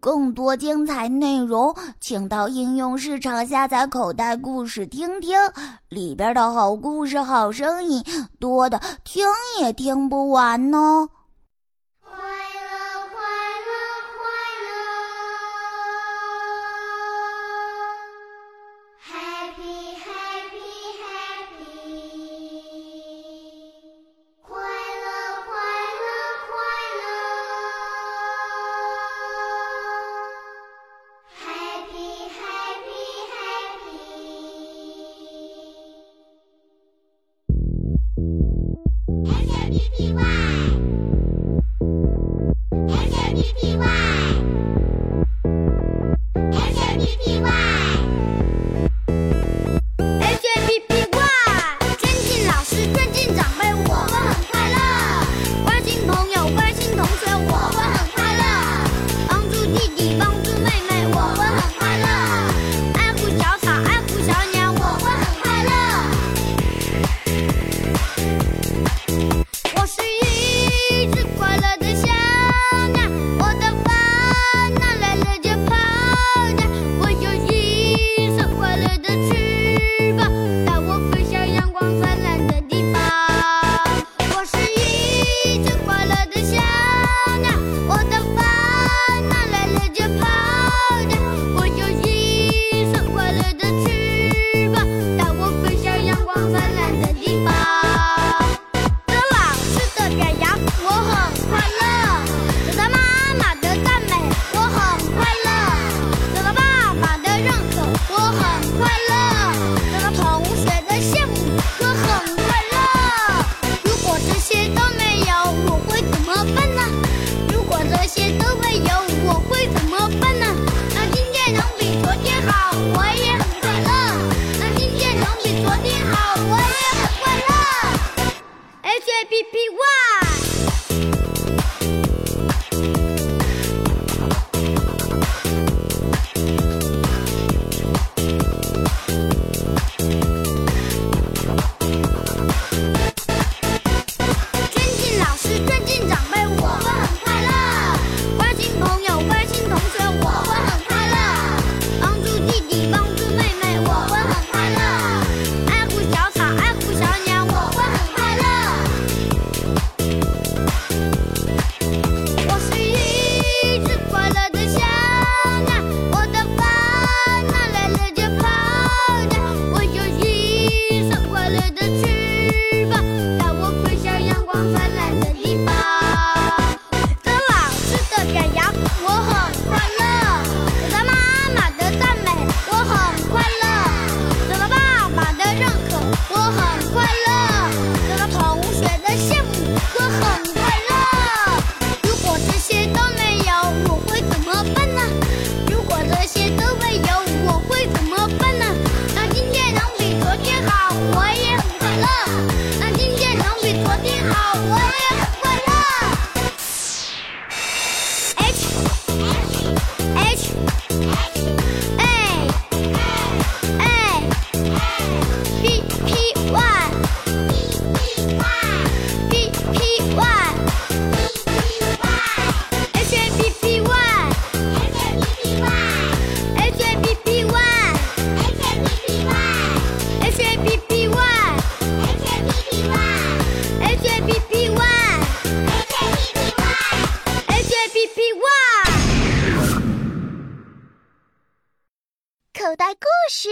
更多精彩内容请到应用市场下载口袋故事听听里边的好故事好声音多的听也听不完呢 H A P P Y H A P P Y H A P P Y H A P P Y，尊敬老师，尊敬长辈。我也很快乐，那今天总比昨天好。我也很快乐，H A P P Y。尊敬老师，尊敬长辈，我们很。我也很快乐。那今天能比昨天好，我也很快乐。H H H。啊口袋故事